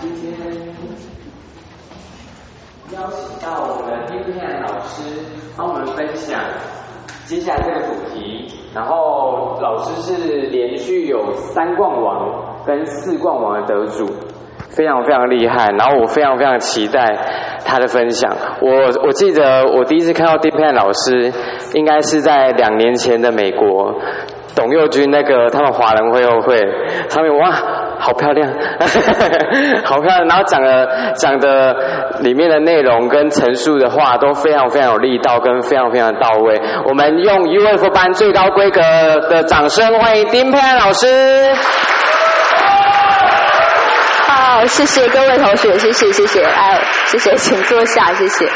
今天邀请到我们的丁片老师帮我们分享接下来这个主题，然后老师是连续有三冠王跟四冠王的得主，非常非常厉害，然后我非常非常期待他的分享。我我记得我第一次看到丁片老师，应该是在两年前的美国。董佑军那个他们华人会后会上面哇，好漂亮，好漂亮，然后讲的讲的里面的内容跟陈述的话都非常非常有力道，跟非常非常到位。我们用 UFO 班最高规格的掌声欢迎丁佩安老师。好，谢谢各位同学，谢谢谢谢，哎，谢谢，请坐下，谢谢。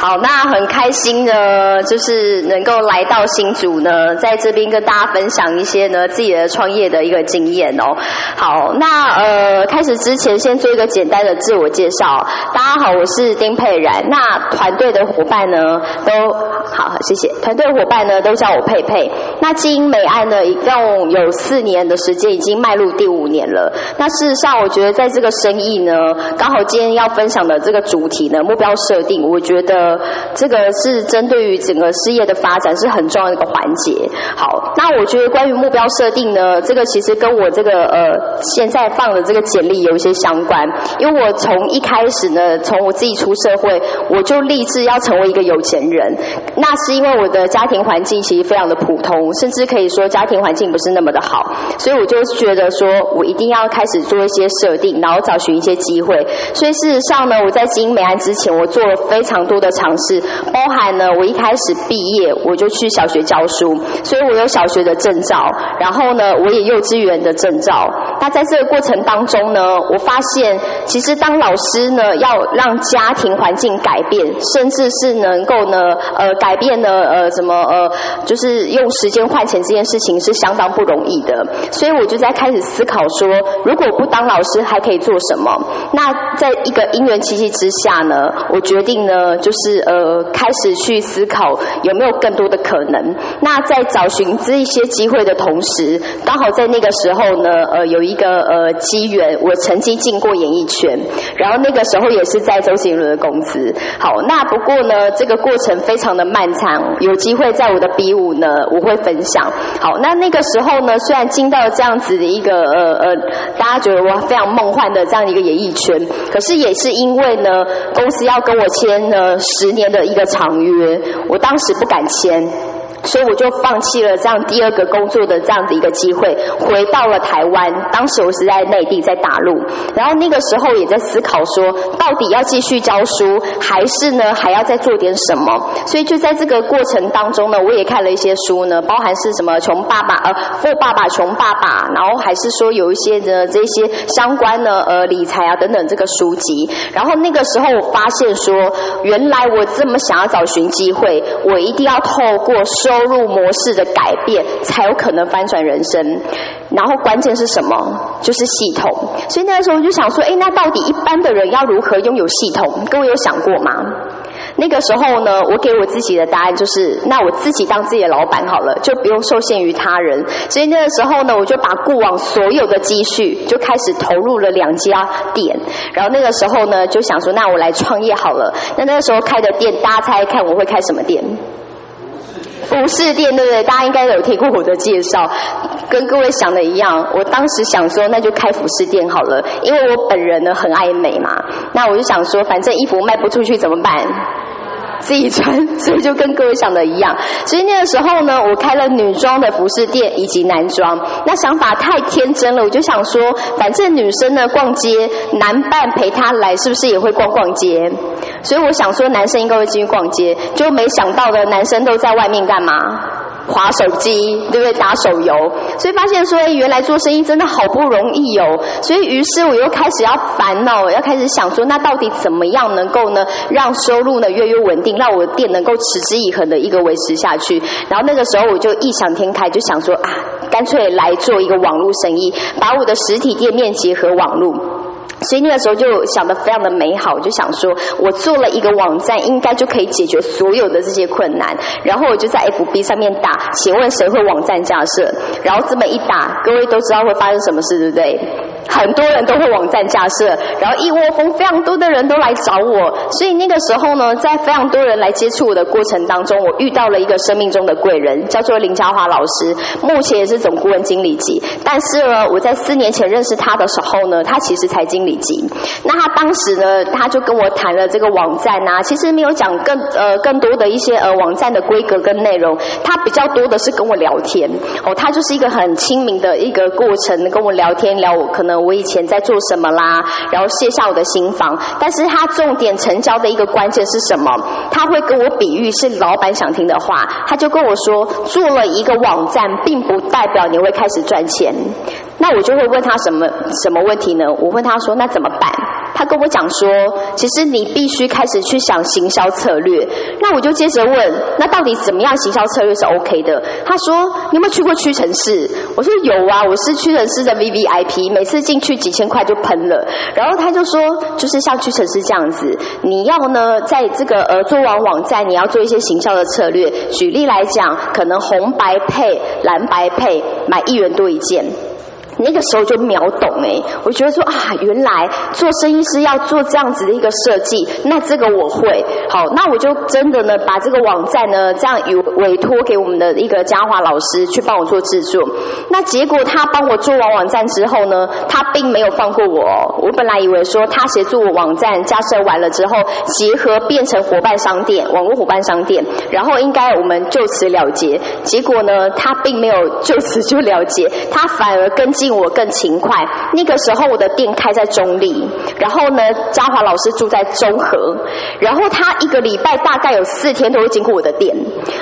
好，那很开心呢，就是能够来到新竹呢，在这边跟大家分享一些呢自己的创业的一个经验哦。好，那呃开始之前先做一个简单的自我介绍。大家好，我是丁佩然。那团队的伙伴呢都好，谢谢。团队伙伴呢都叫我佩佩。那经营美安呢一共有四年的时间，已经迈入第五年了。那事实上，我觉得在这个生意呢，刚好今天要分享的这个主题呢，目标设定，我觉得。这个是针对于整个事业的发展是很重要的一个环节。好，那我觉得关于目标设定呢，这个其实跟我这个呃现在放的这个简历有一些相关。因为我从一开始呢，从我自己出社会，我就立志要成为一个有钱人。那是因为我的家庭环境其实非常的普通，甚至可以说家庭环境不是那么的好，所以我就觉得说我一定要开始做一些设定，然后找寻一些机会。所以事实上呢，我在经营美安之前，我做了非常多的尝试，包含呢，我一开始毕业我就去小学教书，所以我有小学的证照，然后呢，我也幼稚园的证照。那在这个过程当中呢，我发现其实当老师呢，要让家庭环境改变，甚至是能够呢，呃，改变呢，呃，怎么呃，就是用时间换钱这件事情是相当不容易的。所以我就在开始思考说，如果不当老师还可以做什么？那在一个因缘奇迹之下呢，我决定呢，就是是呃，开始去思考有没有更多的可能。那在找寻这一些机会的同时，刚好在那个时候呢，呃，有一个呃机缘，我曾经进过演艺圈，然后那个时候也是在周杰伦的公司。好，那不过呢，这个过程非常的漫长，有机会在我的比武呢，我会分享。好，那那个时候呢，虽然进到这样子的一个呃呃，大家觉得我非常梦幻的这样一个演艺圈，可是也是因为呢，公司要跟我签呢十年的一个长约，我当时不敢签。所以我就放弃了这样第二个工作的这样的一个机会，回到了台湾。当时我是在内地，在大陆。然后那个时候也在思考说，到底要继续教书，还是呢还要再做点什么？所以就在这个过程当中呢，我也看了一些书呢，包含是什么《穷爸爸》呃《富爸爸穷爸爸》，然后还是说有一些的这些相关的呃理财啊等等这个书籍。然后那个时候我发现说，原来我这么想要找寻机会，我一定要透过收入模式的改变，才有可能翻转人生。然后关键是什么？就是系统。所以那个时候我就想说，哎，那到底一般的人要如何拥有系统？各位有想过吗？那个时候呢，我给我自己的答案就是，那我自己当自己的老板好了，就不用受限于他人。所以那个时候呢，我就把过往所有的积蓄就开始投入了两家店。然后那个时候呢，就想说，那我来创业好了。那那个时候开的店，大家猜看我会开什么店？服饰店对不对？大家应该有听过我的介绍，跟各位想的一样。我当时想说，那就开服饰店好了，因为我本人呢很爱美嘛。那我就想说，反正衣服卖不出去怎么办？自己穿，所以就跟各位想的一样。所以那个时候呢，我开了女装的服饰店以及男装。那想法太天真了，我就想说，反正女生呢逛街，男伴陪她来，是不是也会逛逛街？所以我想说，男生应该会进去逛街，就没想到的，男生都在外面干嘛？划手机，对不对？打手游，所以发现说，哎，原来做生意真的好不容易哦。所以于是我又开始要烦恼，要开始想说，那到底怎么样能够呢，让收入呢越越稳定，让我的店能够持之以恒的一个维持下去。然后那个时候我就异想天开，就想说啊，干脆来做一个网络生意，把我的实体店面结合网络。所以那个时候就想的非常的美好，我就想说我做了一个网站，应该就可以解决所有的这些困难。然后我就在 FB 上面打，请问谁会网站架设？然后这么一打，各位都知道会发生什么事，对不对？很多人都会网站架设，然后一窝蜂非常多的人都来找我，所以那个时候呢，在非常多人来接触我的过程当中，我遇到了一个生命中的贵人，叫做林嘉华老师，目前也是总顾问经理级。但是呢，我在四年前认识他的时候呢，他其实才经理级。那他当时呢，他就跟我谈了这个网站啊，其实没有讲更呃更多的一些呃网站的规格跟内容，他比较多的是跟我聊天哦，他就是一个很亲民的一个过程，跟我聊天聊我可能我以前在做什么啦，然后卸下我的心房。但是他重点成交的一个关键是什么？他会跟我比喻是老板想听的话，他就跟我说，做了一个网站，并不代表你会开始赚钱。那我就会问他什么什么问题呢？我问他说，那怎么办？他跟我讲说，其实你必须开始去想行销策略。那我就接着问，那到底怎么样行销策略是 OK 的？他说，你有没有去过屈臣氏？我说有啊，我是屈臣氏的 V V I P，每次进去几千块就喷了。然后他就说，就是像屈臣氏这样子，你要呢在这个呃做完网站，你要做一些行销的策略。举例来讲，可能红白配、蓝白配，买一元多一件。那个时候就秒懂哎，我觉得说啊，原来做生意是要做这样子的一个设计，那这个我会好，那我就真的呢把这个网站呢这样有委托给我们的一个嘉华老师去帮我做制作。那结果他帮我做完网站之后呢，他并没有放过我。我本来以为说他协助我网站架设完了之后，结合变成伙伴商店，网络伙伴商店，然后应该我们就此了结。结果呢，他并没有就此就了结，他反而跟进。我更勤快。那个时候我的店开在中立，然后呢，嘉华老师住在中和，然后他一个礼拜大概有四天都会经过我的店。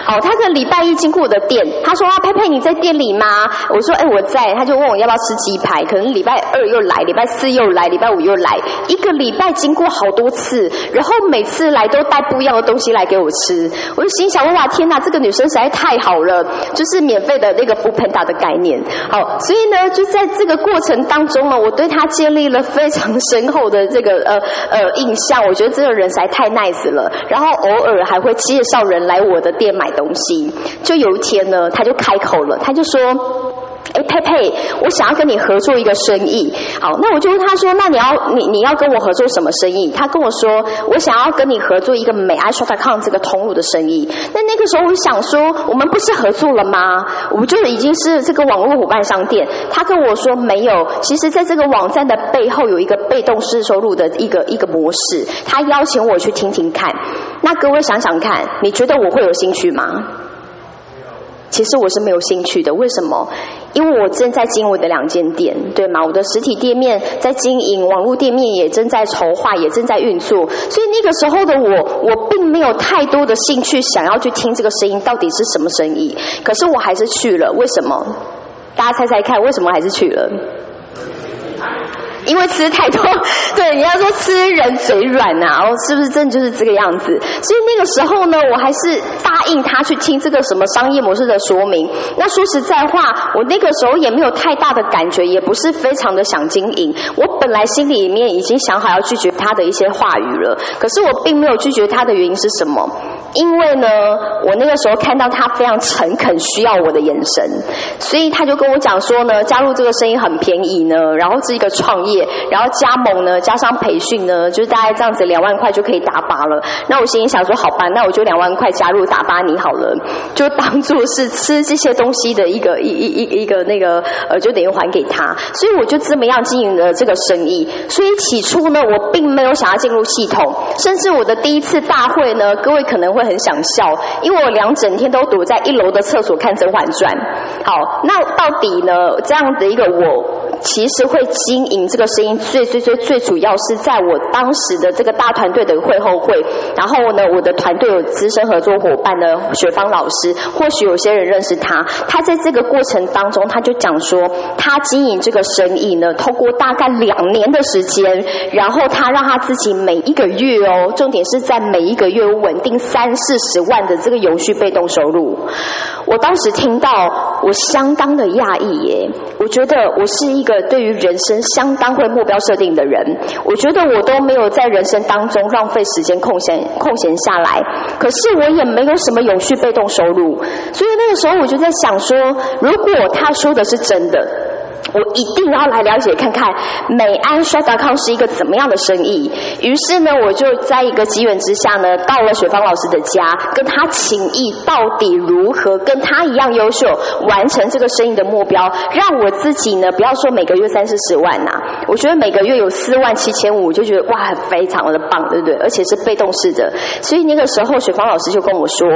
好，他个礼拜一经过我的店，他说啊，佩佩你在店里吗？我说哎我在，他就问我要不要吃鸡排，可能礼拜二又来，礼拜四又来，礼拜五又来，一个礼拜经过好多次，然后每次来都带不一样的东西来给我吃，我就心想哇天哪，这个女生实在太好了，就是免费的那个福喷打的概念。好，所以呢就在。在这个过程当中呢，我对他建立了非常深厚的这个呃呃印象。我觉得这个人实在太 nice 了，然后偶尔还会介绍人来我的店买东西。就有一天呢，他就开口了，他就说。哎，佩佩，我想要跟你合作一个生意。好，那我就问他说：“那你要你你要跟我合作什么生意？”他跟我说：“我想要跟你合作一个美爱 shop.com 这个通路的生意。”那那个时候我想说：“我们不是合作了吗？我们就已经是这个网络伙伴商店。”他跟我说：“没有，其实在这个网站的背后有一个被动式收入的一个一个模式。”他邀请我去听听看。那各位想想看，你觉得我会有兴趣吗？其实我是没有兴趣的，为什么？因为我正在经营我的两间店，对吗？我的实体店面在经营，网络店面也正在筹划，也正在运作。所以那个时候的我，我并没有太多的兴趣想要去听这个声音到底是什么声音。可是我还是去了，为什么？大家猜猜看，为什么还是去了？因为吃太多，对，你要说吃人嘴软呐，哦，是不是真的就是这个样子？所以那个时候呢，我还是答应他去听这个什么商业模式的说明。那说实在话，我那个时候也没有太大的感觉，也不是非常的想经营。我本来心里面已经想好要拒绝他的一些话语了，可是我并没有拒绝他的原因是什么？因为呢，我那个时候看到他非常诚恳需要我的眼神，所以他就跟我讲说呢，加入这个生意很便宜呢，然后是一个创业。然后加盟呢，加上培训呢，就是大概这样子两万块就可以打发了。那我心里想说，好吧，那我就两万块加入打发你好了，就当做是吃这些东西的一个一一一一个那个呃，就等于还给他。所以我就这么样经营了这个生意。所以起初呢，我并没有想要进入系统，甚至我的第一次大会呢，各位可能会很想笑，因为我两整天都躲在一楼的厕所看《甄嬛传》。好，那到底呢，这样的一个我。其实会经营这个声音，最最最最主要是在我当时的这个大团队的会后会，然后呢，我的团队有资深合作伙伴的雪芳老师，或许有些人认识他，他在这个过程当中，他就讲说，他经营这个生意呢，透过大概两年的时间，然后他让他自己每一个月哦，重点是在每一个月稳定三四十万的这个永续被动收入。我当时听到，我相当的讶异耶，我觉得我是一。个对于人生相当会目标设定的人，我觉得我都没有在人生当中浪费时间空闲空闲下来，可是我也没有什么永续被动收入，所以那个时候我就在想说，如果他说的是真的。我一定要来了解看看美安刷达康是一个怎么样的生意。于是呢，我就在一个机缘之下呢，到了雪芳老师的家，跟他请意到底如何跟他一样优秀，完成这个生意的目标，让我自己呢，不要说每个月三四十万呐，我觉得每个月有四万七千五，就觉得哇，非常的棒，对不对？而且是被动式的。所以那个时候，雪芳老师就跟我说：“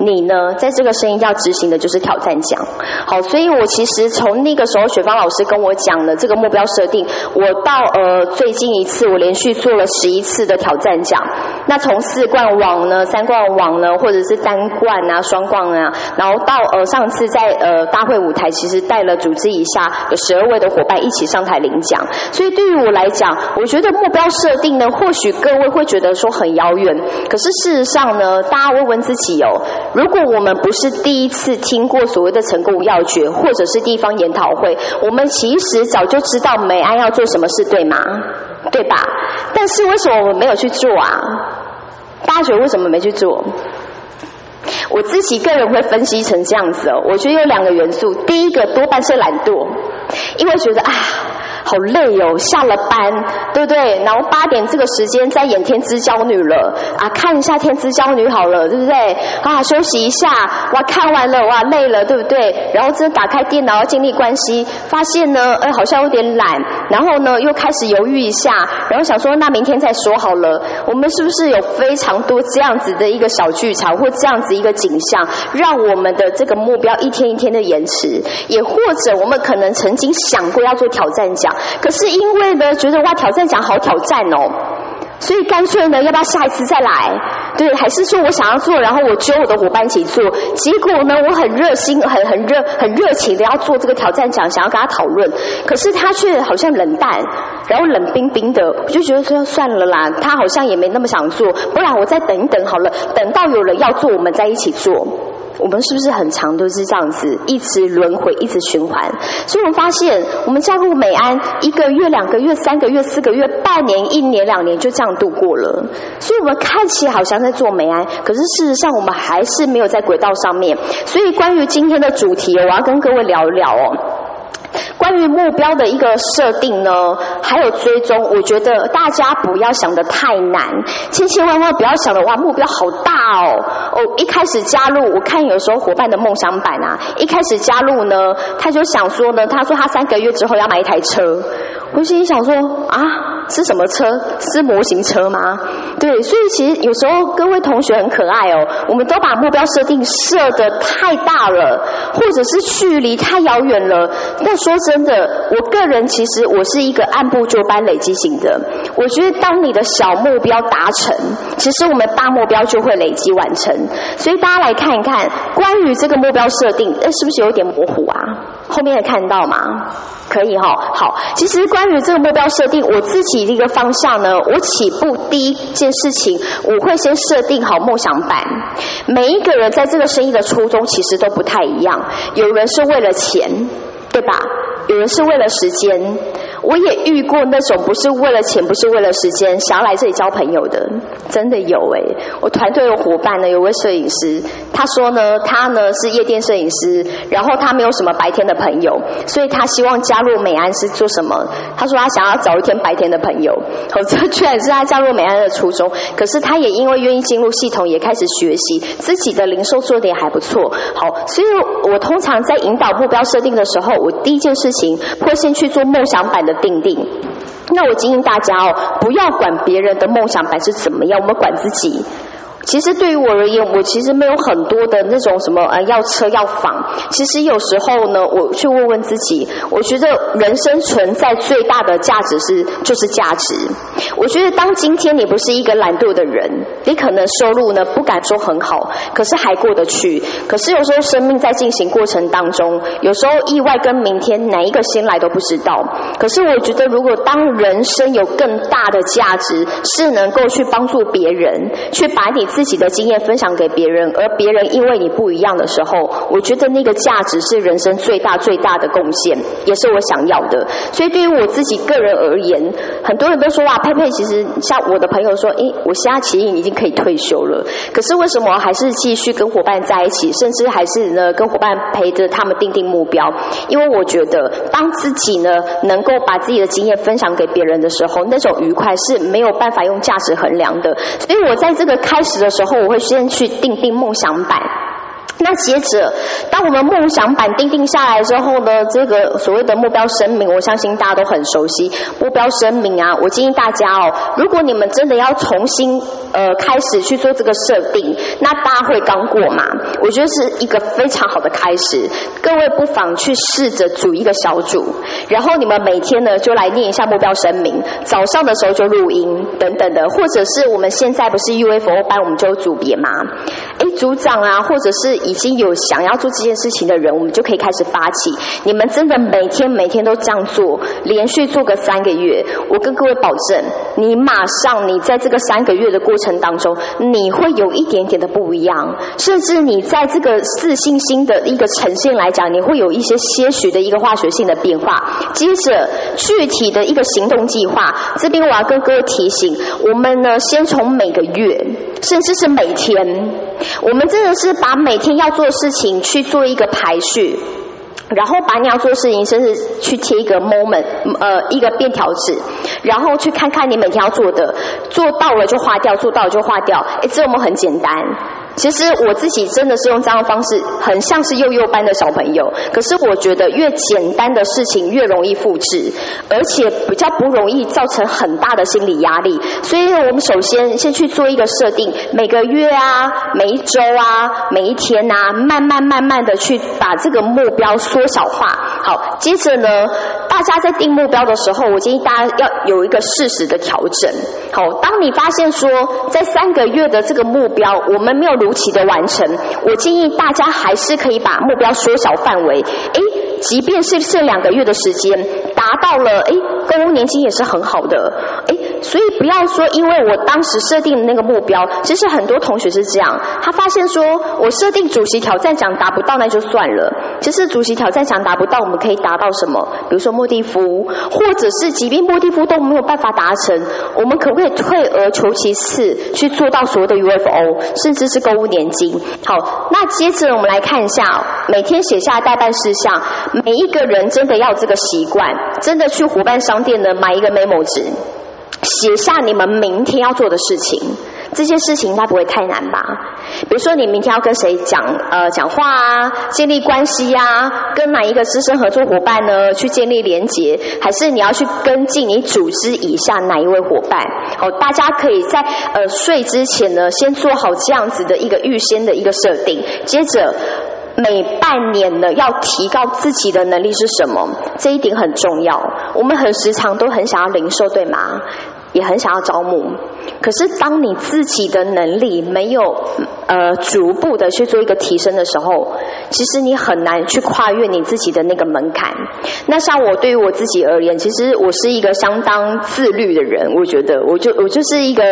你呢，在这个生意要执行的就是挑战奖。”好，所以我其实从那个时候，雪芳老师。是跟我讲的这个目标设定，我到呃最近一次我连续做了十一次的挑战奖，那从四冠王呢、三冠王呢，或者是单冠啊、双冠啊，然后到呃上次在呃大会舞台，其实带了组织以下有十二位的伙伴一起上台领奖，所以对于我来讲，我觉得目标设定呢，或许各位会觉得说很遥远，可是事实上呢，大家问问自己哦，如果我们不是第一次听过所谓的成功要诀，或者是地方研讨会，我们其实早就知道美安要做什么事，对吗？对吧？但是为什么我们没有去做啊？大学为什么没去做？我自己个人会分析成这样子哦，我觉得有两个元素，第一个多半是懒惰，因为觉得啊。好累哦，下了班，对不对？然后八点这个时间在演《天之娇女》了啊，看一下《天之娇女》好了，对不对？啊，休息一下，哇，看完了，哇，累了，对不对？然后真打开电脑要建立关系，发现呢，哎，好像有点懒，然后呢，又开始犹豫一下，然后想说，那明天再说好了。我们是不是有非常多这样子的一个小剧场，或这样子一个景象，让我们的这个目标一天一天的延迟？也或者我们可能曾经想过要做挑战奖。可是因为呢，觉得哇挑战奖好挑战哦，所以干脆呢，要不要下一次再来？对，还是说我想要做，然后我揪我的伙伴一起做。结果呢，我很热心、很很热、很热情的要做这个挑战奖，想要跟他讨论。可是他却好像冷淡，然后冷冰冰的，我就觉得说算了啦，他好像也没那么想做，不然我再等一等好了，等到有人要做，我们再一起做。我们是不是很长都是这样子，一直轮回，一直循环？所以我们发现，我们加入美安一个月、两个月、三个月、四个月、半年、一年、两年，就这样度过了。所以我们看起来好像在做美安，可是事实上我们还是没有在轨道上面。所以关于今天的主题，我要跟各位聊一聊哦。关于目标的一个设定呢，还有追踪，我觉得大家不要想的太难，千千万万不要想的哇，目标好大哦。哦，一开始加入，我看有时候伙伴的梦想版啊，一开始加入呢，他就想说呢，他说他三个月之后要买一台车，我心里想说啊。是什么车？是模型车吗？对，所以其实有时候各位同学很可爱哦，我们都把目标设定设的太大了，或者是距离太遥远了。但说真真的，我个人其实我是一个按部就班累积型的。我觉得当你的小目标达成，其实我们大目标就会累积完成。所以大家来看一看，关于这个目标设定，那，是不是有点模糊啊？后面也看到吗？可以哈，好。其实关于这个目标设定，我自己的一个方向呢，我起步第一件事情，我会先设定好梦想版。每一个人在这个生意的初衷其实都不太一样，有人是为了钱，对吧？有人是为了时间。我也遇过那种不是为了钱，不是为了时间，想要来这里交朋友的，真的有哎。我团队有伙伴呢，有位摄影师，他说呢，他呢是夜店摄影师，然后他没有什么白天的朋友，所以他希望加入美安是做什么？他说他想要找一天白天的朋友。哦，这 居然是他加入美安的初衷。可是他也因为愿意进入系统，也开始学习自己的零售做的也还不错。好，所以我通常在引导目标设定的时候，我第一件事情会先去做梦想版的。定定，那我建议大家哦，不要管别人的梦想版是怎么样，我们管自己。其实对于我而言，我其实没有很多的那种什么呃要车要房。其实有时候呢，我去问问自己，我觉得人生存在最大的价值是就是价值。我觉得当今天你不是一个懒惰的人，你可能收入呢不敢说很好，可是还过得去。可是有时候生命在进行过程当中，有时候意外跟明天哪一个先来都不知道。可是我觉得，如果当人生有更大的价值，是能够去帮助别人，去把你。自己的经验分享给别人，而别人因为你不一样的时候，我觉得那个价值是人生最大最大的贡献，也是我想要的。所以对于我自己个人而言，很多人都说哇，佩佩其实像我的朋友说，诶，我现在其实已经可以退休了，可是为什么还是继续跟伙伴在一起，甚至还是呢跟伙伴陪着他们定定目标？因为我觉得当自己呢能够把自己的经验分享给别人的时候，那种愉快是没有办法用价值衡量的。所以我在这个开始的时候，我会先去定定梦想版。那接着，当我们梦想板定定下来之后呢，这个所谓的目标声明，我相信大家都很熟悉。目标声明啊，我建议大家哦，如果你们真的要重新呃开始去做这个设定，那大会刚过嘛？我觉得是一个非常好的开始。各位不妨去试着组一个小组，然后你们每天呢就来念一下目标声明，早上的时候就录音等等的，或者是我们现在不是 UFO 班，我们就组别嘛？哎，组长啊，或者是。已经有想要做这件事情的人，我们就可以开始发起。你们真的每天每天都这样做，连续做个三个月，我跟各位保证，你马上你在这个三个月的过程当中，你会有一点点的不一样，甚至你在这个自信心的一个呈现来讲，你会有一些些许的一个化学性的变化。接着具体的一个行动计划，这边我要跟各位提醒，我们呢先从每个月，甚至是每天，我们真的是把每天。要做的事情去做一个排序，然后把你要做的事情，甚至去贴一个 moment，呃，一个便条纸，然后去看看你每天要做的，做到了就划掉，做到了就划掉。哎，这我们很简单。其实我自己真的是用这样的方式，很像是幼幼班的小朋友。可是我觉得越简单的事情越容易复制，而且比较不容易造成很大的心理压力。所以，我们首先先去做一个设定，每个月啊，每一周啊，每一天啊，慢慢慢慢的去把这个目标缩小化。好，接着呢，大家在定目标的时候，我建议大家要有一个适时的调整。好，当你发现说，在三个月的这个目标，我们没有。如期的完成，我建议大家还是可以把目标缩小范围。诶，即便是剩两个月的时间，达到了，诶，公务年金也是很好的。诶，所以不要说，因为我当时设定的那个目标，其实很多同学是这样，他发现说我设定主席挑战奖达不到，那就算了。其实主席挑战奖达不到，我们可以达到什么？比如说莫蒂夫，或者是即便莫蒂夫都没有办法达成，我们可不可以退而求其次，去做到所谓的 UFO，甚至是购物年金？好，那接着我们来看一下，每天写下代办事项，每一个人真的要这个习惯，真的去伙伴商店呢买一个 memo 纸。写下你们明天要做的事情，这些事情应该不会太难吧？比如说，你明天要跟谁讲呃讲话啊，建立关系呀，跟哪一个资深合作伙伴呢去建立连结，还是你要去跟进你组织以下哪一位伙伴？哦，大家可以在呃睡之前呢，先做好这样子的一个预先的一个设定，接着。每半年呢，要提高自己的能力是什么？这一点很重要。我们很时常都很想要零售，对吗？也很想要招募。可是当你自己的能力没有呃逐步的去做一个提升的时候，其实你很难去跨越你自己的那个门槛。那像我对于我自己而言，其实我是一个相当自律的人。我觉得，我就我就是一个。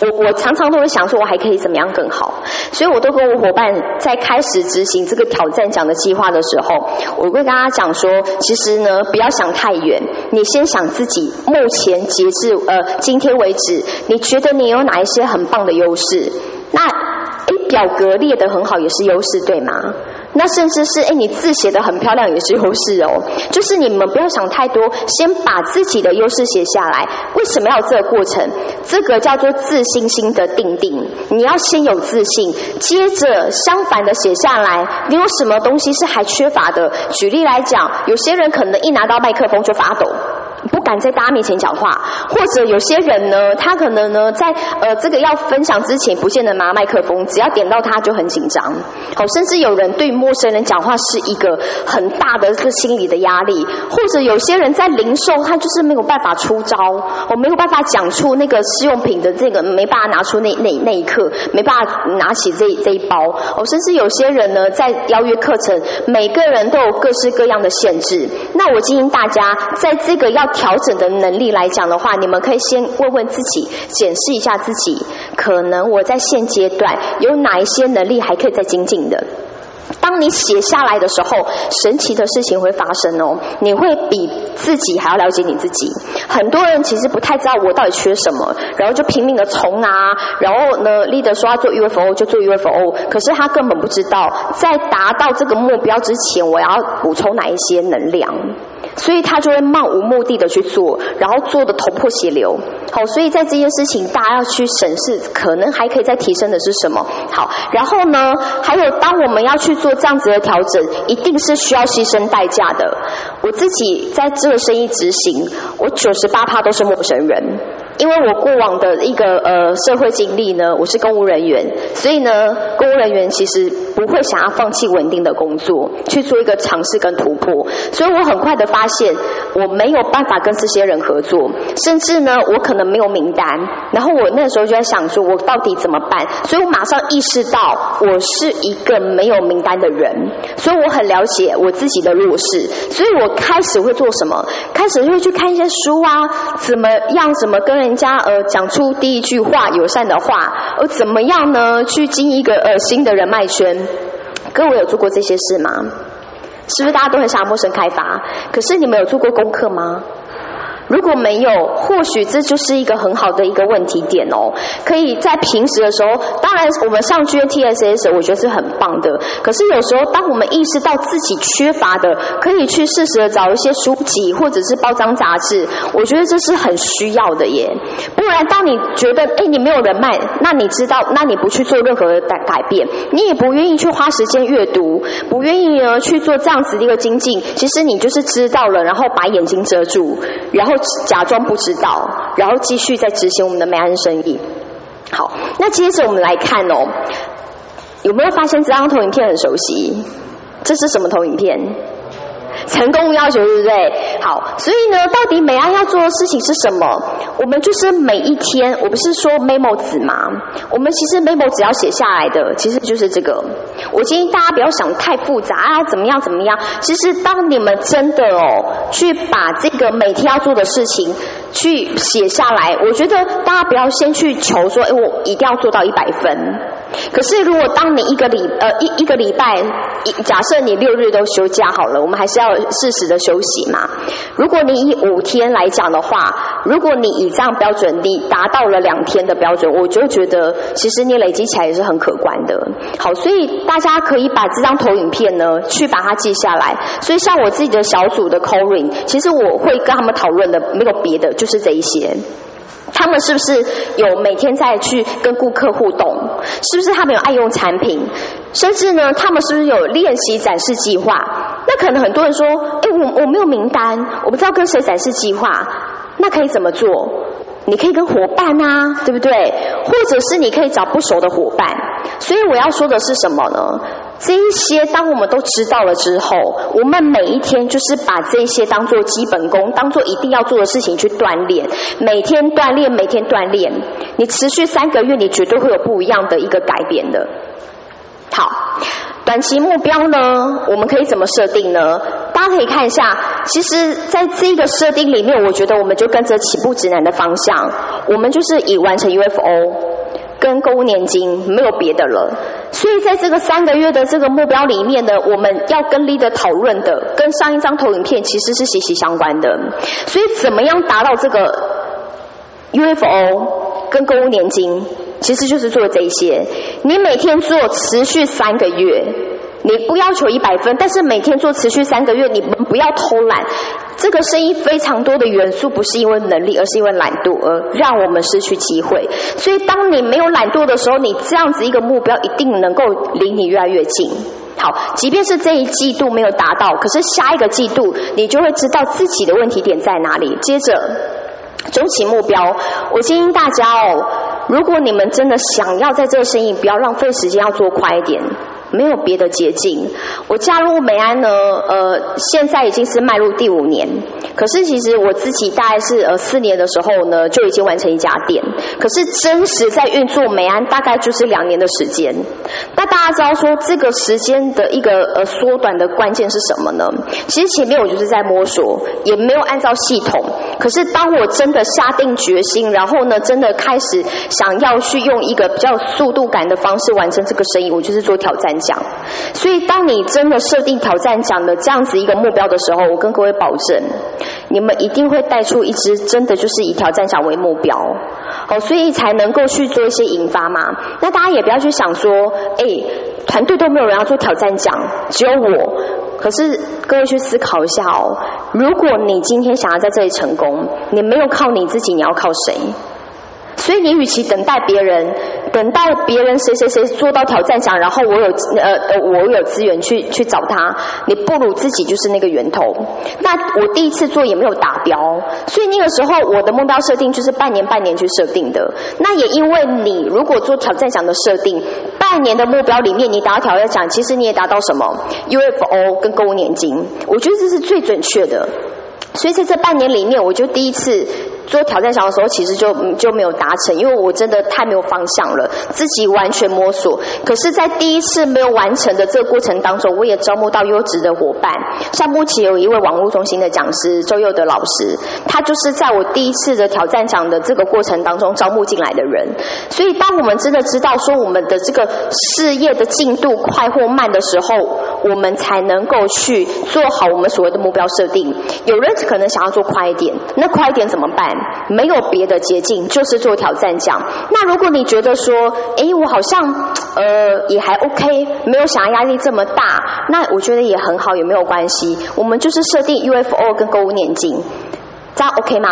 我我常常都会想说，我还可以怎么样更好？所以我都跟我伙伴在开始执行这个挑战奖的计划的时候，我会跟他讲说，其实呢，不要想太远，你先想自己目前截至呃今天为止，你觉得你有哪一些很棒的优势？那诶，表格列得很好也是优势，对吗？那甚至是，哎，你字写的很漂亮也是优势哦。就是你们不要想太多，先把自己的优势写下来。为什么要这个过程？这个叫做自信心的定定。你要先有自信，接着相反的写下来，你有什么东西是还缺乏的？举例来讲，有些人可能一拿到麦克风就发抖。不敢在大家面前讲话，或者有些人呢，他可能呢，在呃这个要分享之前，不见得拿麦克风，只要点到他就很紧张。好，甚至有人对陌生人讲话是一个很大的这个心理的压力，或者有些人在零售，他就是没有办法出招，我没有办法讲出那个试用品的这个，没办法拿出那那那一刻，没办法拿起这这一包。哦，甚至有些人呢，在邀约课程，每个人都有各式各样的限制。那我建议大家在这个要。调整的能力来讲的话，你们可以先问问自己，检视一下自己，可能我在现阶段有哪一些能力还可以再精进的。当你写下来的时候，神奇的事情会发生哦！你会比自己还要了解你自己。很多人其实不太知道我到底缺什么，然后就拼命的冲啊，然后呢，leader 说要做 UFO 就做 UFO，可是他根本不知道，在达到这个目标之前，我要补充哪一些能量。所以他就会漫无目的的去做，然后做的头破血流。好，所以在这件事情，大家要去审视，可能还可以再提升的是什么？好，然后呢，还有当我们要去做这样子的调整，一定是需要牺牲代价的。我自己在这个生意执行，我九十八趴都是陌生人。因为我过往的一个呃社会经历呢，我是公务人员，所以呢，公务人员其实不会想要放弃稳定的工作，去做一个尝试跟突破。所以我很快的发现，我没有办法跟这些人合作，甚至呢，我可能没有名单。然后我那时候就在想说，我到底怎么办？所以我马上意识到，我是一个没有名单的人，所以我很了解我自己的弱势，所以我开始会做什么？开始会去看一些书啊，怎么样？怎么跟？人家呃讲出第一句话友善的话，而怎么样呢？去经一个呃新的人脉圈，各位有做过这些事吗？是不是大家都很想陌生开发？可是你们有做过功课吗？如果没有，或许这就是一个很好的一个问题点哦。可以在平时的时候，当然我们上 GTSS，我觉得是很棒的。可是有时候，当我们意识到自己缺乏的，可以去适时的找一些书籍或者是包装杂志，我觉得这是很需要的耶。不然，当你觉得哎你没有人脉，那你知道，那你不去做任何的改改变，你也不愿意去花时间阅读，不愿意呢去做这样子的一个精进，其实你就是知道了，然后把眼睛遮住，然后。假装不知道，然后继续在执行我们的美安生意。好，那接着我们来看哦，有没有发现这张投影片很熟悉？这是什么投影片？成功要求对不对？好，所以呢，到底美安要做的事情是什么？我们就是每一天，我不是说 memo 纸吗？我们其实 memo 纸要写下来的，其实就是这个。我建议大家不要想太复杂啊，怎么样怎么样？其实当你们真的哦，去把这个每天要做的事情去写下来，我觉得大家不要先去求说，哎，我一定要做到一百分。可是如果当你一个礼呃一一个礼拜，假设你六日都休假好了，我们还是要。适时的休息嘛。如果你以五天来讲的话，如果你以这样标准，你达到了两天的标准，我就觉得其实你累积起来也是很可观的。好，所以大家可以把这张投影片呢，去把它记下来。所以像我自己的小组的 calling，其实我会跟他们讨论的没有别的，就是这一些。他们是不是有每天在去跟顾客互动？是不是他们有爱用产品？甚至呢，他们是不是有练习展示计划？那可能很多人说：“哎，我我没有名单，我不知道跟谁展示计划。”那可以怎么做？你可以跟伙伴啊，对不对？或者是你可以找不熟的伙伴。所以我要说的是什么呢？这一些当我们都知道了之后，我们每一天就是把这些当做基本功，当做一定要做的事情去锻炼。每天锻炼，每天锻炼，你持续三个月，你绝对会有不一样的一个改变的。好，短期目标呢，我们可以怎么设定呢？大家可以看一下，其实在这个设定里面，我觉得我们就跟着起步指南的方向，我们就是以完成 UFO。跟购物年金没有别的了，所以在这个三个月的这个目标里面呢，我们要跟 leader 讨论的，跟上一张投影片其实是息息相关的。所以怎么样达到这个 UFO 跟购物年金，其实就是做这些。你每天做持续三个月，你不要求一百分，但是每天做持续三个月，你们不要偷懒。这个生意非常多的元素，不是因为能力，而是因为懒惰，而让我们失去机会。所以，当你没有懒惰的时候，你这样子一个目标一定能够离你越来越近。好，即便是这一季度没有达到，可是下一个季度你就会知道自己的问题点在哪里。接着，中期目标，我建议大家哦，如果你们真的想要在这个生意不要浪费时间，要做快一点。没有别的捷径。我加入美安呢，呃，现在已经是迈入第五年。可是其实我自己大概是呃四年的时候呢，就已经完成一家店。可是真实在运作美安，大概就是两年的时间。那大家知道说这个时间的一个呃缩短的关键是什么呢？其实前面我就是在摸索，也没有按照系统。可是当我真的下定决心，然后呢，真的开始想要去用一个比较速度感的方式完成这个生意，我就是做挑战奖。所以当你真的设定挑战奖的这样子一个目标的时候，我跟各位保证，你们一定会带出一支真的就是以挑战奖为目标，哦，所以才能够去做一些引发嘛。那大家也不要去想说，哎，团队都没有人要做挑战奖，只有我。可是各位去思考一下哦，如果你今天想要在这里成功，你没有靠你自己，你要靠谁？所以你与其等待别人，等待别人谁谁谁做到挑战奖，然后我有呃呃我有资源去去找他，你不如自己就是那个源头。那我第一次做也没有达标，所以那个时候我的目标设定就是半年半年去设定的。那也因为你如果做挑战奖的设定，半年的目标里面你达到挑战奖，其实你也达到什么 UFO 跟购物年金，我觉得这是最准确的。所以在这半年里面，我就第一次。做挑战奖的时候，其实就就没有达成，因为我真的太没有方向了，自己完全摸索。可是，在第一次没有完成的这个过程当中，我也招募到优质的伙伴。像目前有一位网络中心的讲师周佑德老师，他就是在我第一次的挑战奖的这个过程当中招募进来的人。所以，当我们真的知道说我们的这个事业的进度快或慢的时候，我们才能够去做好我们所谓的目标设定。有人可能想要做快一点，那快一点怎么办？没有别的捷径，就是做挑战奖。那如果你觉得说，哎，我好像呃也还 OK，没有想要压力这么大，那我觉得也很好，也没有关系。我们就是设定 UFO 跟购物年金，这样 OK 吗？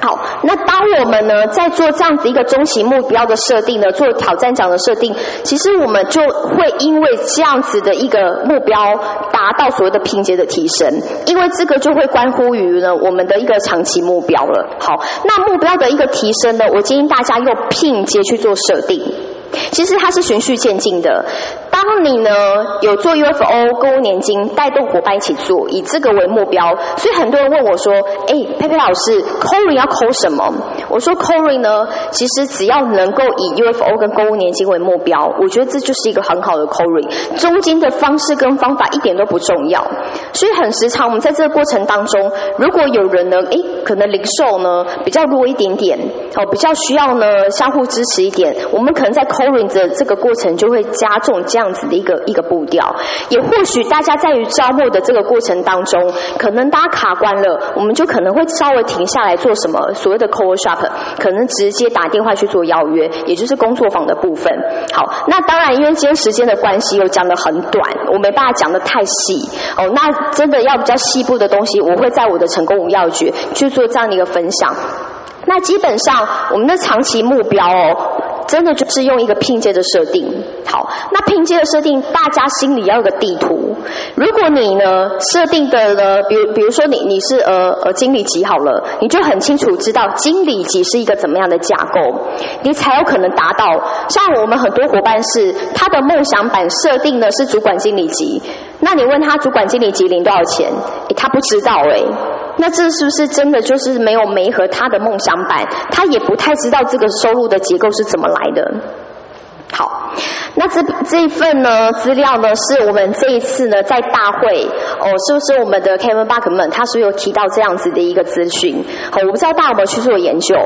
好，那当我们呢在做这样子一个中期目标的设定呢，做挑战奖的设定，其实我们就会因为这样子的一个目标达到所谓的拼接的提升，因为这个就会关乎于呢我们的一个长期目标了。好，那目标的一个提升呢，我建议大家用拼接去做设定，其实它是循序渐进的。当你呢有做 UFO 购物年金，带动伙伴一起做，以这个为目标，所以很多人问我说：“哎，佩佩老师 c o r y 要扣什么？”我说 c o r y 呢，其实只要能够以 UFO 跟购物年金为目标，我觉得这就是一个很好的 c o r y 中间的方式跟方法一点都不重要。所以很时常我们在这个过程当中，如果有人呢，哎，可能零售呢比较弱一点点，哦，比较需要呢相互支持一点，我们可能在 o r y 的这个过程就会加重这样。子的一个一个步调，也或许大家在于招募的这个过程当中，可能大家卡关了，我们就可能会稍微停下来做什么所谓的 call shop，可能直接打电话去做邀约，也就是工作坊的部分。好，那当然因为今天时间的关系，又讲的很短，我没办法讲的太细哦。那真的要比较细部的东西，我会在我的成功五要诀去做这样的一个分享。那基本上我们的长期目标哦。真的就是用一个拼接的设定，好，那拼接的设定，大家心里要有个地图。如果你呢设定的呢，比如比如说你你是呃呃经理级好了，你就很清楚知道经理级是一个怎么样的架构，你才有可能达到。像我们很多伙伴是他的梦想版设定呢是主管经理级，那你问他主管经理级领多少钱，他不知道哎。那这是不是真的就是没有没和他的梦想版？他也不太知道这个收入的结构是怎么来的。好，那这这一份呢资料呢，是我们这一次呢在大会哦，是不是我们的 Kevin Buckman 他是有提到这样子的一个资讯？好，我不知道大家有没有去做研究，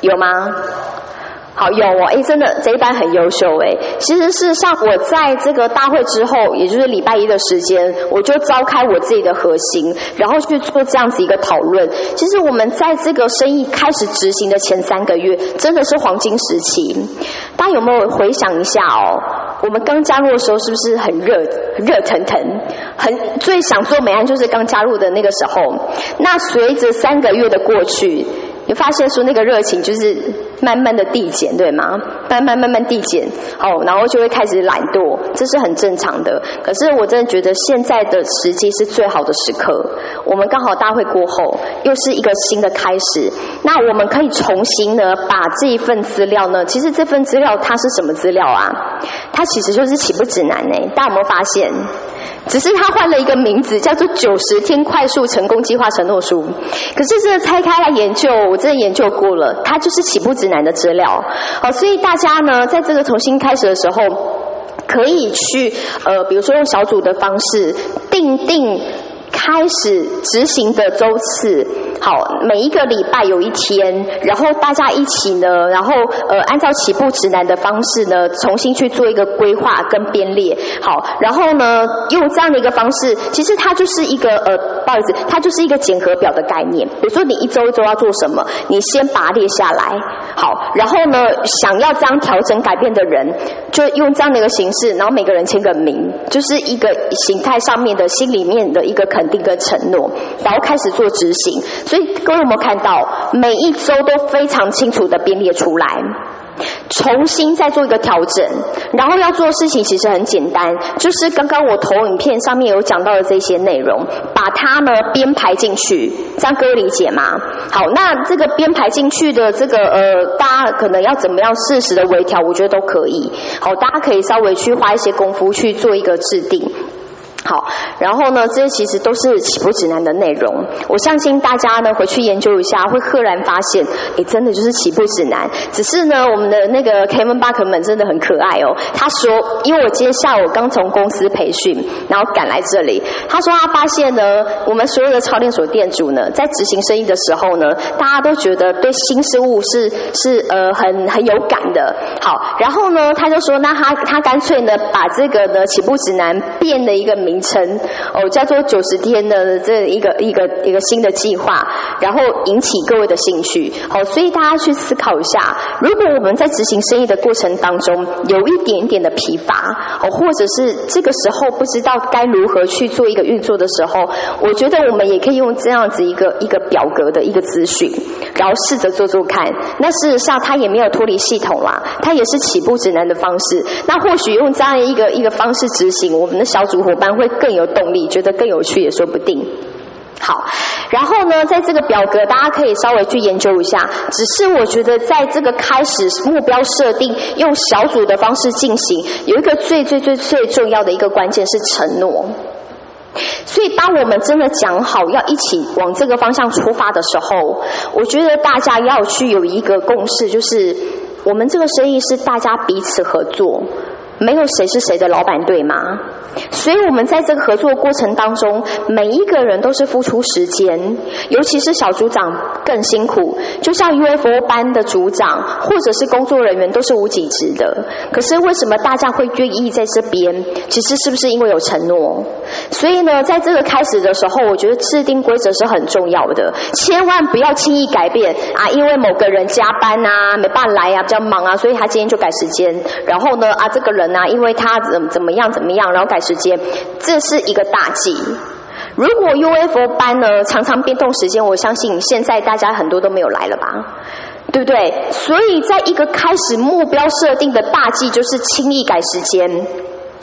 有吗？好有哦，哎，真的这一班很优秀哎。其实是像我在这个大会之后，也就是礼拜一的时间，我就召开我自己的核心，然后去做这样子一个讨论。其实我们在这个生意开始执行的前三个月，真的是黄金时期。大家有没有回想一下哦？我们刚加入的时候是不是很热、热腾腾？很最想做美安就是刚加入的那个时候。那随着三个月的过去。你发现说那个热情就是慢慢的递减，对吗？慢慢慢慢递减，哦，然后就会开始懒惰，这是很正常的。可是我真的觉得现在的时机是最好的时刻，我们刚好大会过后，又是一个新的开始，那我们可以重新呢把这一份资料呢，其实这份资料它是什么资料啊？它其实就是起步指南呢，大家有没有发现？只是他换了一个名字，叫做《九十天快速成功计划承诺书》。可是这拆开来研究，我真的研究过了，它就是起步指南的资料。好，所以大家呢，在这个重新开始的时候，可以去呃，比如说用小组的方式定定。开始执行的周次，好，每一个礼拜有一天，然后大家一起呢，然后呃，按照起步指南的方式呢，重新去做一个规划跟编列，好，然后呢，用这样的一个方式，其实它就是一个呃，不好意思，它就是一个检核表的概念。比如说你一周一周要做什么，你先把它列下来，好，然后呢，想要这样调整改变的人，就用这样的一个形式，然后每个人签个名，就是一个形态上面的心里面的一个。肯定跟承诺，然后开始做执行。所以各位有没有看到，每一周都非常清楚的编列出来，重新再做一个调整。然后要做事情其实很简单，就是刚刚我投影片上面有讲到的这些内容，把它呢编排进去，这样各位理解吗？好，那这个编排进去的这个呃，大家可能要怎么样适时的微调，我觉得都可以。好，大家可以稍微去花一些功夫去做一个制定。好，然后呢，这些其实都是起步指南的内容。我相信大家呢回去研究一下，会赫然发现，哎，真的就是起步指南。只是呢，我们的那个 Kevin Buckman 真的很可爱哦。他说，因为我今天下午刚从公司培训，然后赶来这里。他说他发现呢，我们所有的超链锁店主呢，在执行生意的时候呢，大家都觉得对新事物是是呃很 很有感的。好，然后呢，他就说，那他他干脆呢，把这个呢起步指南变了一个名。名称哦，叫做九十天的这一个一个一个新的计划，然后引起各位的兴趣。好，所以大家去思考一下，如果我们在执行生意的过程当中有一点点的疲乏，哦，或者是这个时候不知道该如何去做一个运作的时候，我觉得我们也可以用这样子一个一个表格的一个资讯，然后试着做做看。那事实上，它也没有脱离系统啦，它也是起步指南的方式。那或许用这样一个一个方式执行，我们的小组伙伴。会更有动力，觉得更有趣也说不定。好，然后呢，在这个表格大家可以稍微去研究一下。只是我觉得，在这个开始目标设定用小组的方式进行，有一个最最最最重要的一个关键是承诺。所以，当我们真的讲好要一起往这个方向出发的时候，我觉得大家要去有一个共识，就是我们这个生意是大家彼此合作。没有谁是谁的老板，对吗？所以，我们在这个合作过程当中，每一个人都是付出时间，尤其是小组长更辛苦。就像 UFO 班的组长或者是工作人员都是无给职的，可是为什么大家会愿意在这边？其实是不是因为有承诺？所以呢，在这个开始的时候，我觉得制定规则是很重要的，千万不要轻易改变啊！因为某个人加班啊，没办法来啊，比较忙啊，所以他今天就改时间。然后呢，啊，这个人。那因为他怎怎么样怎么样，然后改时间，这是一个大忌。如果 UFO 班呢常常变动时间，我相信现在大家很多都没有来了吧，对不对？所以在一个开始目标设定的大忌就是轻易改时间。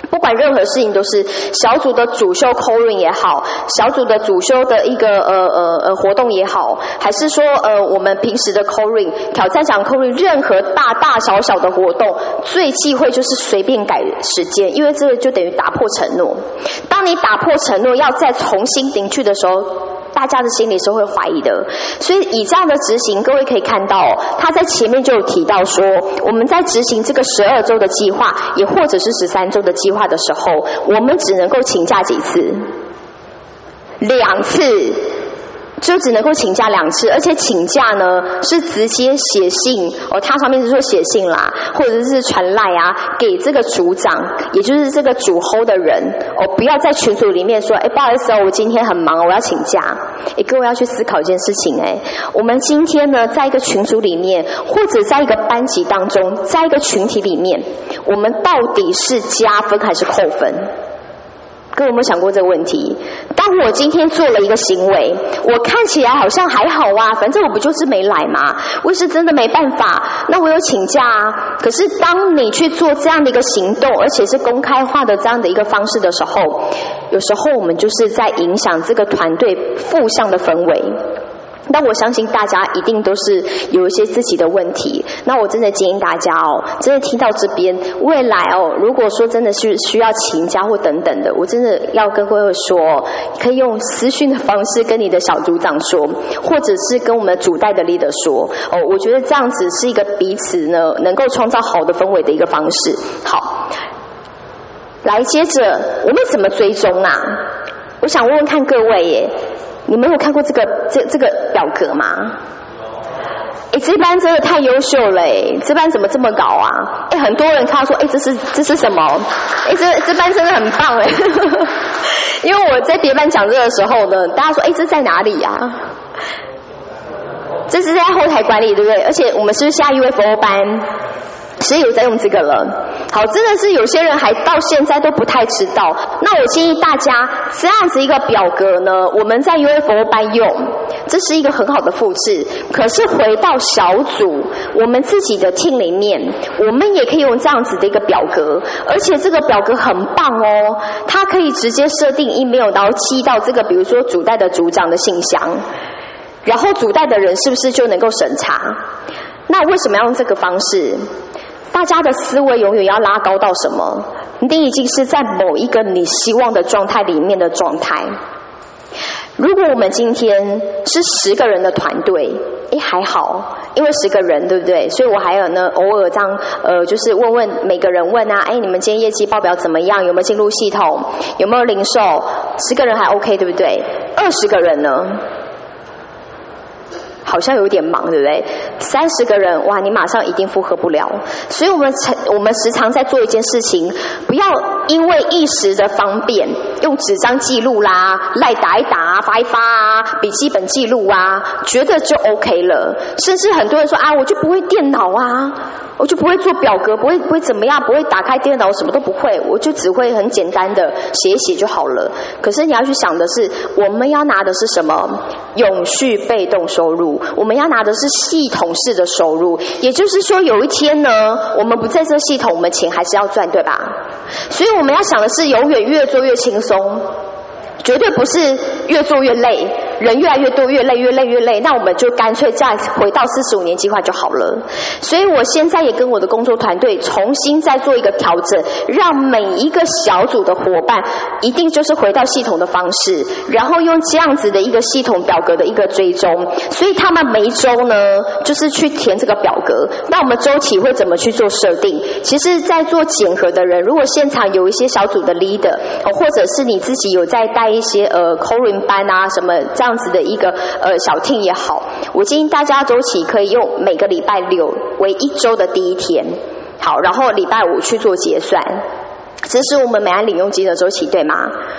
不管任何事情都是小组的主修 calling 也好，小组的主修的一个呃呃呃活动也好，还是说呃我们平时的 calling 挑战奖 calling，任何大大小小的活动，最忌讳就是随便改时间，因为这个就等于打破承诺。当你打破承诺要再重新凝聚的时候。大家的心里是会怀疑的，所以以这样的执行，各位可以看到，他在前面就有提到说，我们在执行这个十二周的计划，也或者是十三周的计划话的时候，我们只能够请假几次，两次。就只能够请假两次，而且请假呢是直接写信哦，它上面是说写信啦，或者是传赖啊，给这个组长，也就是这个主 h 的人哦，不要在群组里面说，哎，不好意思哦，我今天很忙，我要请假。哎，各位要去思考一件事情，哎，我们今天呢，在一个群组里面，或者在一个班级当中，在一个群体里面，我们到底是加分还是扣分？各位有没有想过这个问题？当我今天做了一个行为，我看起来好像还好啊，反正我不就是没来嘛，我是真的没办法，那我有请假啊。可是当你去做这样的一个行动，而且是公开化的这样的一个方式的时候，有时候我们就是在影响这个团队负向的氛围。那我相信大家一定都是有一些自己的问题。那我真的建议大家哦，真的听到这边，未来哦，如果说真的是需要请假或等等的，我真的要跟各位说，可以用私讯的方式跟你的小组长说，或者是跟我们主带的 leader 说。哦，我觉得这样子是一个彼此呢能够创造好的氛围的一个方式。好，来接着我们怎么追踪啊？我想问问看各位耶。你们有看过这个这这个表格吗？哎，这班真的太优秀了哎，这班怎么这么搞啊？哎，很多人看到说，哎，这是这是什么？哎，这这班真的很棒哎，因为我在别班讲这个时候呢，大家说，哎，这在哪里呀？这是在后台管理对不对？而且我们是下一位服务班。谁有在用这个了？好，真的是有些人还到现在都不太知道。那我建议大家这样子一个表格呢，我们在 U F O 班用，这是一个很好的复制。可是回到小组，我们自己的 team 里面，我们也可以用这样子的一个表格，而且这个表格很棒哦，它可以直接设定 email，然后寄到这个比如说主带的组长的信箱，然后主带的人是不是就能够审查？那为什么要用这个方式？大家的思维永远要拉高到什么？你已经是在某一个你希望的状态里面的状态。如果我们今天是十个人的团队，哎，还好，因为十个人，对不对？所以我还有呢，偶尔这样，呃，就是问问每个人问啊，哎，你们今天业绩报表怎么样？有没有进入系统？有没有零售？十个人还 OK，对不对？二十个人呢？好像有点忙，对不对？三十个人，哇，你马上一定负荷不了。所以，我们常我们时常在做一件事情，不要因为一时的方便，用纸张记录啦，赖打一打，发一发啊，笔记本记录啊，觉得就 OK 了。甚至很多人说啊，我就不会电脑啊。我就不会做表格，不会不会怎么样，不会打开电脑，什么都不会，我就只会很简单的写一写就好了。可是你要去想的是，我们要拿的是什么？永续被动收入，我们要拿的是系统式的收入。也就是说，有一天呢，我们不在这系统，我们钱还是要赚，对吧？所以我们要想的是，永远越做越轻松。绝对不是越做越累，人越来越多，越累越累越累。那我们就干脆再回到四十五年计划就好了。所以我现在也跟我的工作团队重新再做一个调整，让每一个小组的伙伴一定就是回到系统的方式，然后用这样子的一个系统表格的一个追踪。所以他们每一周呢，就是去填这个表格。那我们周期会怎么去做设定？其实，在做检核的人，如果现场有一些小组的 leader，或者是你自己有在带。一些呃 c o r i n g 班啊，什么这样子的一个呃小听也好，我建议大家周期可以用每个礼拜六为一周的第一天，好，然后礼拜五去做结算。这是我们美安领用机的周期，对吗？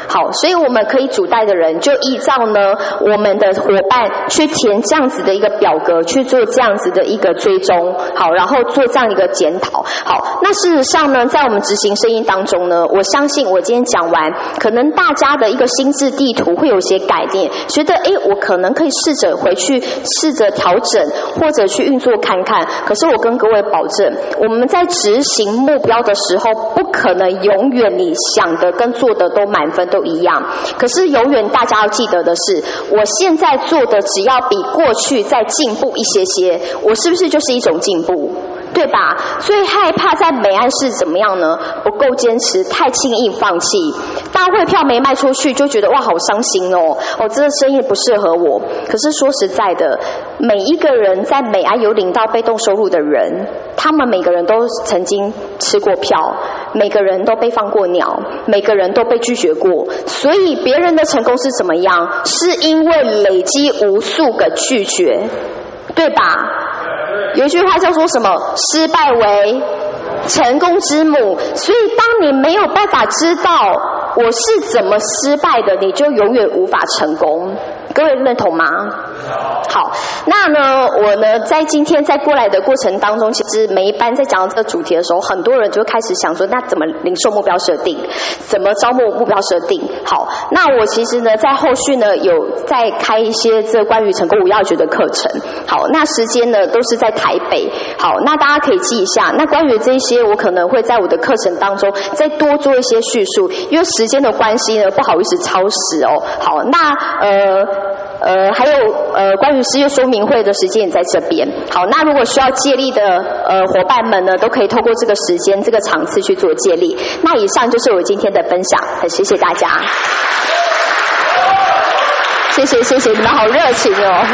好，所以我们可以主带的人就依照呢我们的伙伴去填这样子的一个表格，去做这样子的一个追踪，好，然后做这样一个检讨。好，那事实上呢，在我们执行生意当中呢，我相信我今天讲完，可能大家的一个心智地图会有些改变，觉得哎，我可能可以试着回去试着调整，或者去运作看看。可是我跟各位保证，我们在执行目标的时候，不可能有。永远你想的跟做的都满分都一样，可是永远大家要记得的是，我现在做的只要比过去再进步一些些，我是不是就是一种进步？对吧？最害怕在美安是怎么样呢？不够坚持，太轻易放弃。大会票没卖出去，就觉得哇，好伤心哦！哦，这个生意不适合我。可是说实在的，每一个人在美安有领到被动收入的人，他们每个人都曾经吃过票，每个人都被放过鸟，每个人都被拒绝过。所以别人的成功是怎么样？是因为累积无数个拒绝，对吧？有一句话叫做什么？失败为成功之母。所以，当你没有办法知道我是怎么失败的，你就永远无法成功。各位认同吗？好，那呢，我呢，在今天在过来的过程当中，其实每一班在讲到这个主题的时候，很多人就开始想说，那怎么零售目标设定？怎么招募目标设定？好，那我其实呢，在后续呢，有在开一些这关于成功五要诀的课程。好，那时间呢，都是在台北。好，那大家可以记一下。那关于这些，我可能会在我的课程当中再多做一些叙述，因为时间的关系呢，不好意思超时哦。好，那呃。呃，还有呃，关于失业说明会的时间也在这边。好，那如果需要借力的呃伙伴们呢，都可以透过这个时间、这个场次去做借力。那以上就是我今天的分享，很谢谢大家。谢谢谢谢，你们好热情哦。